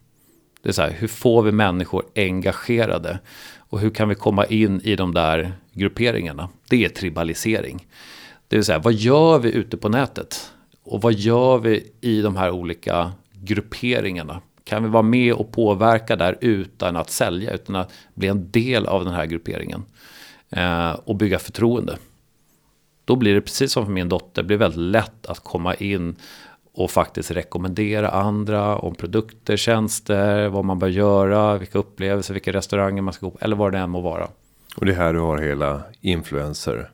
Det är så här, hur får vi människor engagerade? Och hur kan vi komma in i de där grupperingarna? Det är tribalisering. Det vill säga, vad gör vi ute på nätet? Och vad gör vi i de här olika grupperingarna? Kan vi vara med och påverka där utan att sälja, utan att bli en del av den här grupperingen? Eh, och bygga förtroende. Då blir det precis som för min dotter, det blir väldigt lätt att komma in och faktiskt rekommendera andra om produkter, tjänster, vad man bör göra, vilka upplevelser, vilka restauranger man ska gå på, eller vad det än må vara. Och det är här du har hela influencer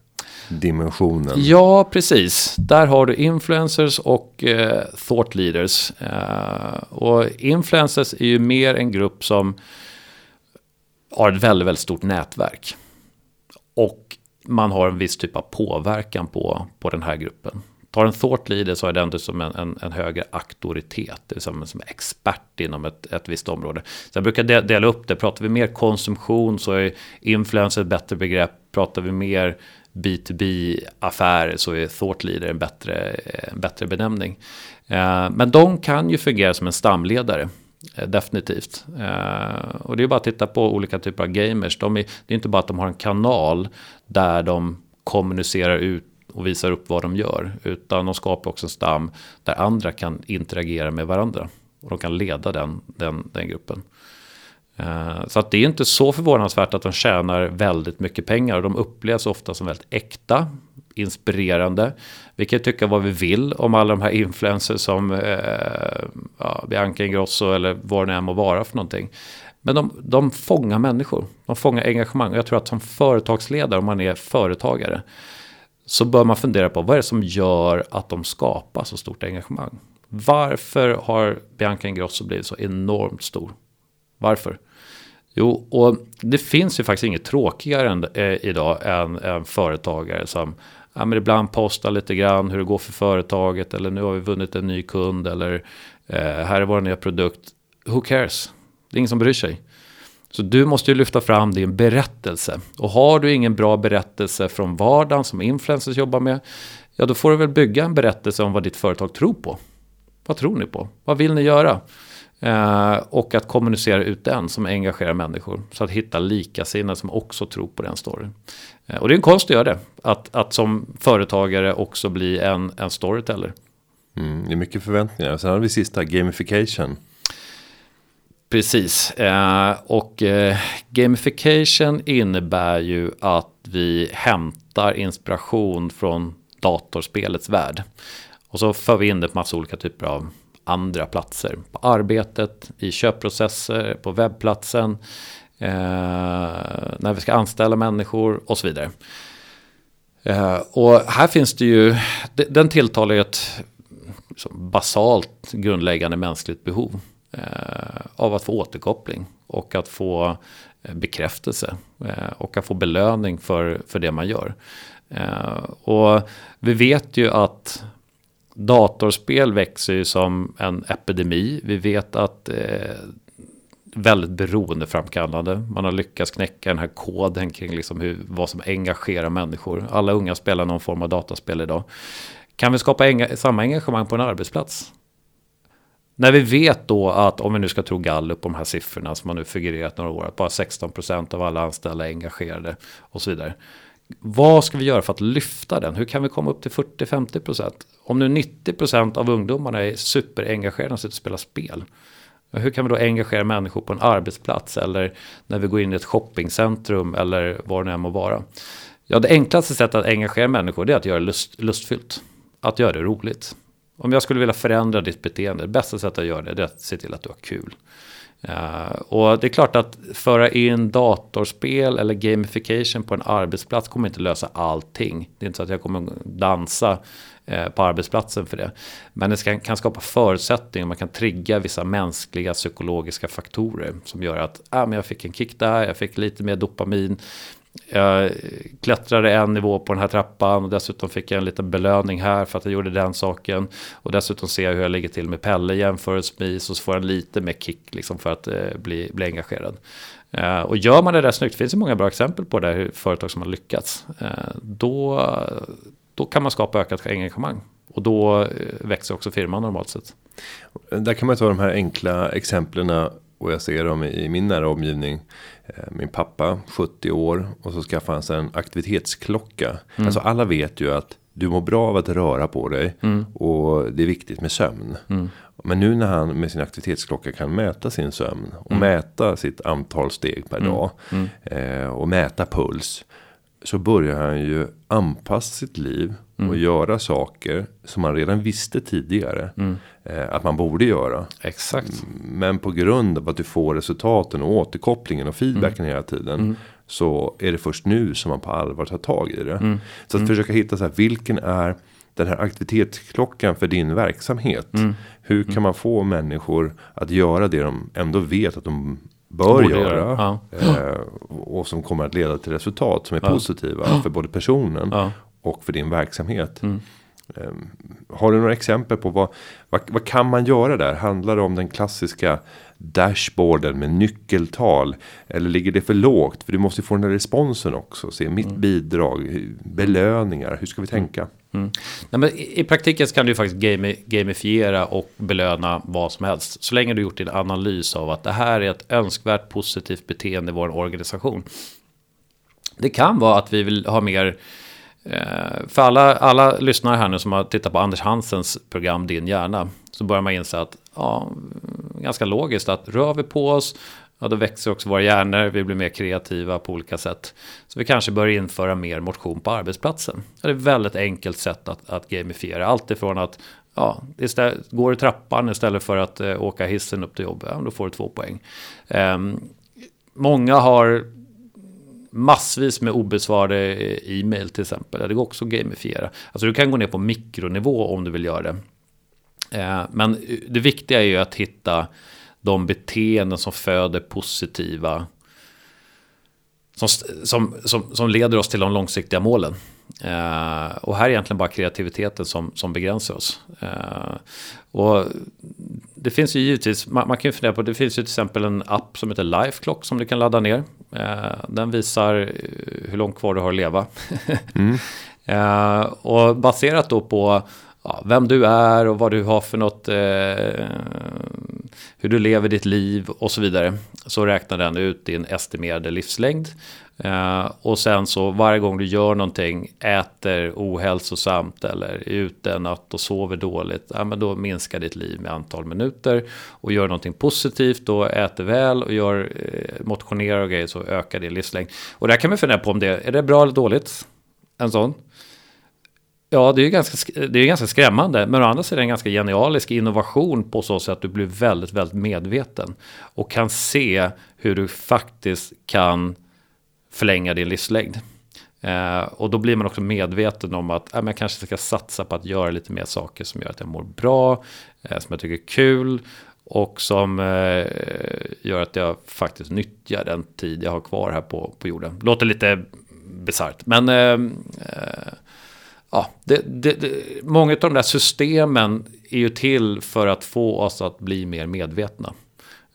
dimensionen. Ja, precis. Där har du influencers och eh, thought leaders. Eh, och influencers är ju mer en grupp som har ett väldigt, väldigt stort nätverk. Och man har en viss typ av påverkan på, på den här gruppen. Har en thought leader så är det ändå som en, en, en högre auktoritet, det vill som, som expert inom ett, ett visst område. Så jag brukar dela upp det, pratar vi mer konsumtion så är influencer ett bättre begrepp, pratar vi mer B2B-affärer så är thought leader en bättre, en bättre benämning. Eh, men de kan ju fungera som en stamledare. Eh, definitivt. Eh, och det är bara att titta på olika typer av gamers. De är, det är inte bara att de har en kanal där de kommunicerar ut och visar upp vad de gör. Utan de skapar också en stam där andra kan interagera med varandra. Och de kan leda den, den, den gruppen. Eh, så att det är inte så förvånansvärt att de tjänar väldigt mycket pengar. Och de upplevs ofta som väldigt äkta, inspirerande. Vi kan tycka vad vi vill om alla de här influencers som eh, ja, Bianca Ingrosso eller vad det än må vara för någonting. Men de, de fångar människor, de fångar engagemang. Och jag tror att som företagsledare, om man är företagare, så bör man fundera på vad är det som gör att de skapar så stort engagemang. Varför har Bianca Ingrosso blivit så enormt stor? Varför? Jo, och det finns ju faktiskt inget tråkigare än, eh, idag än en företagare som ja, men ibland postar lite grann hur det går för företaget eller nu har vi vunnit en ny kund eller eh, här är vår nya produkt. Who cares? Det är ingen som bryr sig. Så du måste ju lyfta fram din berättelse. Och har du ingen bra berättelse från vardagen som influencers jobbar med, ja då får du väl bygga en berättelse om vad ditt företag tror på. Vad tror ni på? Vad vill ni göra? Eh, och att kommunicera ut den som engagerar människor. Så att hitta likasinnade som också tror på den storyn. Eh, och det är en konst att göra det. Att, att som företagare också bli en, en storyteller. Mm, det är mycket förväntningar. Sen har vi sista, gamification. Precis. Eh, och eh, gamification innebär ju att vi hämtar inspiration från datorspelets värld. Och så för vi in det på massa olika typer av andra platser. På arbetet, i köpprocesser, på webbplatsen, eh, när vi ska anställa människor och så vidare. Eh, och här finns det ju, den tilltalar ju ett liksom basalt grundläggande mänskligt behov Eh, av att få återkoppling och att få eh, bekräftelse eh, och att få belöning för, för det man gör. Eh, och vi vet ju att Datorspel växer ju som en epidemi. Vi vet att eh, väldigt beroendeframkallande. Man har lyckats knäcka den här koden kring liksom hur, vad som engagerar människor. Alla unga spelar någon form av dataspel idag. Kan vi skapa enga samma engagemang på en arbetsplats? När vi vet då att, om vi nu ska tro Gallup, de här siffrorna som har nu figurerat några år, att bara 16% av alla anställda är engagerade och så vidare. Vad ska vi göra för att lyfta den? Hur kan vi komma upp till 40-50%? Om nu 90% av ungdomarna är superengagerade och sitter och spelar spel. Hur kan vi då engagera människor på en arbetsplats eller när vi går in i ett shoppingcentrum eller var det än må vara? Ja, det enklaste sättet att engagera människor är att göra det lust, lustfyllt. Att göra det roligt. Om jag skulle vilja förändra ditt beteende, det bästa sättet att göra det är att se till att du har kul. Uh, och det är klart att föra in datorspel eller gamification på en arbetsplats kommer inte lösa allting. Det är inte så att jag kommer dansa uh, på arbetsplatsen för det. Men det ska, kan skapa förutsättningar, man kan trigga vissa mänskliga psykologiska faktorer som gör att ah, men jag fick en kick där, jag fick lite mer dopamin. Jag klättrade en nivå på den här trappan och dessutom fick jag en liten belöning här för att jag gjorde den saken. Och dessutom ser jag hur jag ligger till med Pelle jämförelsevis så får jag lite mer kick liksom för att eh, bli, bli engagerad. Eh, och gör man det där snyggt, det finns ju många bra exempel på det, hur företag som har lyckats. Eh, då, då kan man skapa ökat engagemang. Och då eh, växer också firman normalt sett. Där kan man ta de här enkla exemplen och jag ser dem i min nära omgivning. Eh, min pappa 70 år och så skaffar han sig en aktivitetsklocka. Mm. Alltså alla vet ju att du mår bra av att röra på dig mm. och det är viktigt med sömn. Mm. Men nu när han med sin aktivitetsklocka kan mäta sin sömn och mm. mäta sitt antal steg per mm. dag mm. eh, och mäta puls så börjar han ju anpassa sitt liv mm. och göra saker som man redan visste tidigare mm. eh, att man borde göra. Exakt. Men på grund av att du får resultaten och återkopplingen och feedbacken mm. hela tiden. Mm. Så är det först nu som man på allvar tar tag i det. Mm. Så att mm. försöka hitta så här, vilken är den här aktivitetsklockan för din verksamhet. Hur kan man få människor att göra det de ändå vet att de bör Borde göra. göra, Eh, och som kommer att leda till resultat som är positiva för både personen Ja. Och för din verksamhet. Eh, har du några exempel på vad, vad, vad kan man göra där? Handlar det om den klassiska dashboarden med nyckeltal? Eller ligger det för lågt? För du måste få den där responsen också. Se mitt bidrag, hur- belöningar, hur ska vi tänka? Nej, men i, praktiken kan du faktiskt gami, gamifiera och belöna vad som helst. Så länge du gjort din analys av att det här är ett önskvärt positivt beteende i vår organisation. Det kan vara att vi vill ha mer Eh, för alla, alla lyssnare här nu som har tittat på Anders Hansens program Din hjärna. Så börjar man inse att, ja, ganska logiskt att rör vi på oss, ja då växer också våra hjärnor, vi blir mer kreativa på olika sätt. Så vi kanske bör införa mer motion på arbetsplatsen. Det är ett väldigt enkelt sätt att, att gamifiera. Allt ifrån att Ja, istället, går du trappan istället för att eh, åka hissen upp till jobbet, ja, då får du två poäng. Ehm, många har massvis med obesvarade eh, e-mail till exempel. Det går också att gamifiera. Alltså du kan gå ner på mikronivå om du vill göra det. Eh, men eh, det viktiga är ju att hitta de beteenden som föder positiva som, som, som, som leder oss till de långsiktiga målen. Eh, och här är egentligen bara kreativiteten som, som begränsar oss. Eh, och det finns ju givetvis, man, man kan ju fundera på, det finns ju till exempel en app som heter Lifeclock som du kan ladda ner. Eh, den visar eh, hur långt kvar du har att leva. eh, och baserat då på ja, vem du är och vad du har för något, eh, hur du lever ditt liv och så vidare. Så räknar den ut din estimerade livslängd. Eh, och sen så varje gång du gör någonting, äter ohälsosamt eller är ute en natt och sover dåligt, ja, men då minskar ditt liv med antal minuter. Och gör någonting positivt och äter väl och gör, eh, motionerar och grejer så ökar din livslängd. Och där kan man fundera på om det är det bra eller dåligt. En sån. Ja, det är ju ganska, det är ganska skrämmande. Men å andra sidan en ganska genialisk innovation på så sätt att du blir väldigt, väldigt medveten. Och kan se hur du faktiskt kan förlänga din livslängd. Eh, och då blir man också medveten om att eh, men jag kanske ska satsa på att göra lite mer saker som gör att jag mår bra, eh, som jag tycker är kul och som eh, gör att jag faktiskt nyttjar den tid jag har kvar här på, på jorden. Låter lite bisarrt, men eh, eh, ja, det, det, det, många av de där systemen är ju till för att få oss att bli mer medvetna.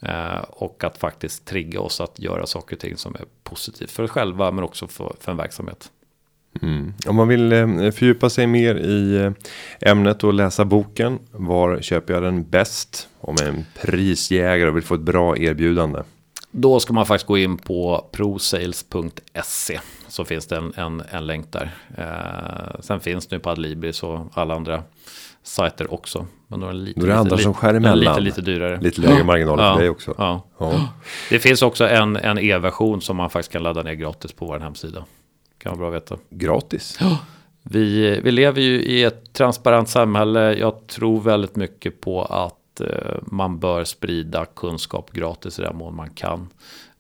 Eh, och att faktiskt trigga oss att göra saker och ting som är positivt för oss själva men också för, för en verksamhet. Om man vill eh, fördjupa sig mer i eh, ämnet och läsa boken. Var köper jag den bäst? Om en prisjägare och vill få ett bra erbjudande. Då ska man faktiskt gå in på prosales.se så finns det en, en, en länk där. Eh, sen finns det ju på Adlibris och alla andra sajter också. Men då är lite, Då är det andra lite, som skär lite, emellan. lite, lite dyrare. Lite lägre marginaler Ja, för dig också. Ja. Ja. Det finns också en, en e-version som man faktiskt kan ladda ner gratis på vår hemsida. Kan vara bra att veta. Gratis. Vi, vi lever ju i ett transparent samhälle. Jag tror väldigt mycket på att eh, man bör sprida kunskap gratis i den mån man kan.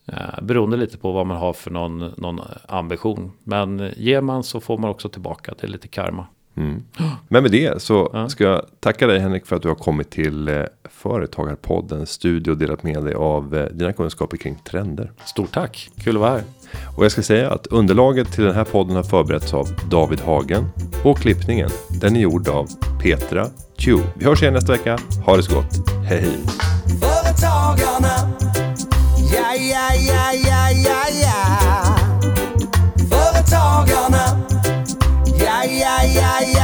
Eh, beroende lite på vad man har för någon, någon ambition. Men ger man så får man också tillbaka. Det är lite karma. Men med det så ska jag tacka dig Henrik för att du har kommit till eh, Företagarpodden studio och delat med dig av eh, dina kunskaper kring trender. Stort tack, kul att vara här. Och jag ska säga att underlaget till den här podden har förberetts av David Hagen och klippningen den är gjord av Petra Chu. Vi hörs igen nästa vecka. Ha det så gott. Hej hej! Företagarna. Ja, ja, ja, ja, Företagarna. Ja, ja, ja, ja, ja, ja.